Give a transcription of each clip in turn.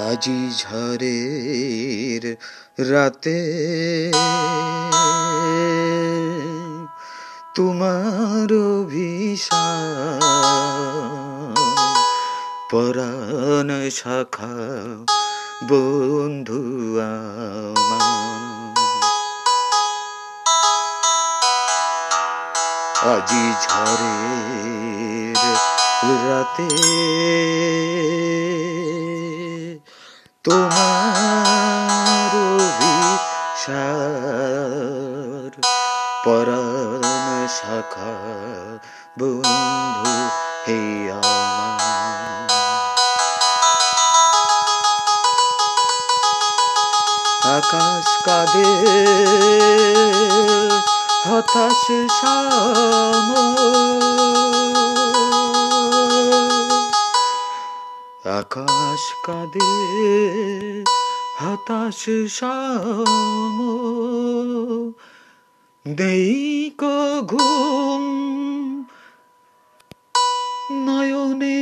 আজি ঝড়ের রাতে তোমার পরাণ শাখা বন্ধু আজি ঝড়ের রাতে তোমার অভিসার। পরাণ শাখা বন্ধু হে আকাশ কাঁদে হতাশ শাম আকাশ কাঁদে হতাশ শাম দেই ঘুম নয়নে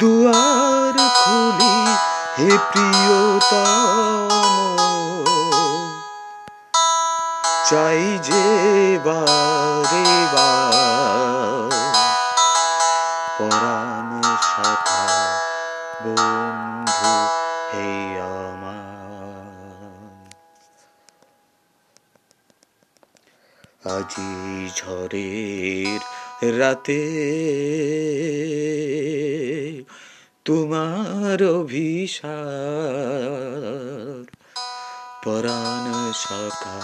দুয়ার খুলি হে প্রিয়তম। চাই যে বারে পরাণ শাখা বন্ধু হে আমার। আজি ঝড়ের রাতে তোমার অভিশাপ পরাণ শাখা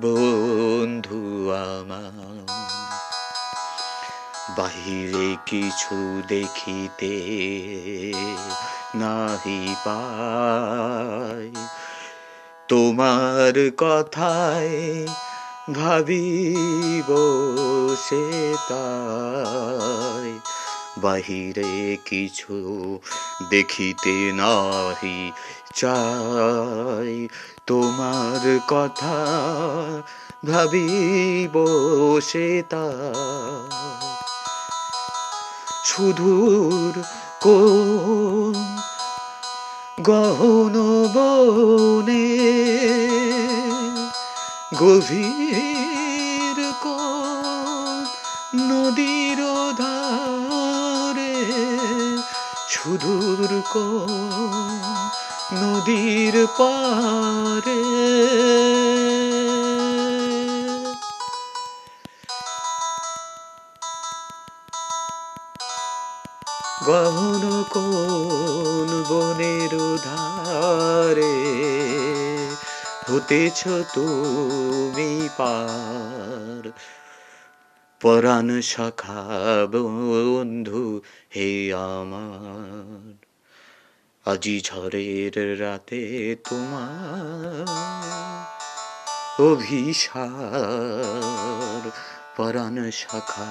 বন্ধু আমার। বাহিরে কিছু দেখিতে নাহি পাই। তোমার কথায় ভাবিব সে তাই। বাহিরে কিছু দেখিতে নাহি চাই। তোমার কথা ভাবিব সে তাই। সুদূর কোন গহন বনে গভীর কোন নদীর ধারে সুদূর কোন নদীর পারে গহন কোন বনের ধারে হতেছ তুমি পার। পরাণ শাখা বন্ধু, হে আমার, আজি ঝড়ের রাতে তোমার অভিসার। পরাণ শাখা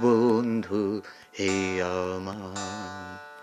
বন্ধু হে আমার।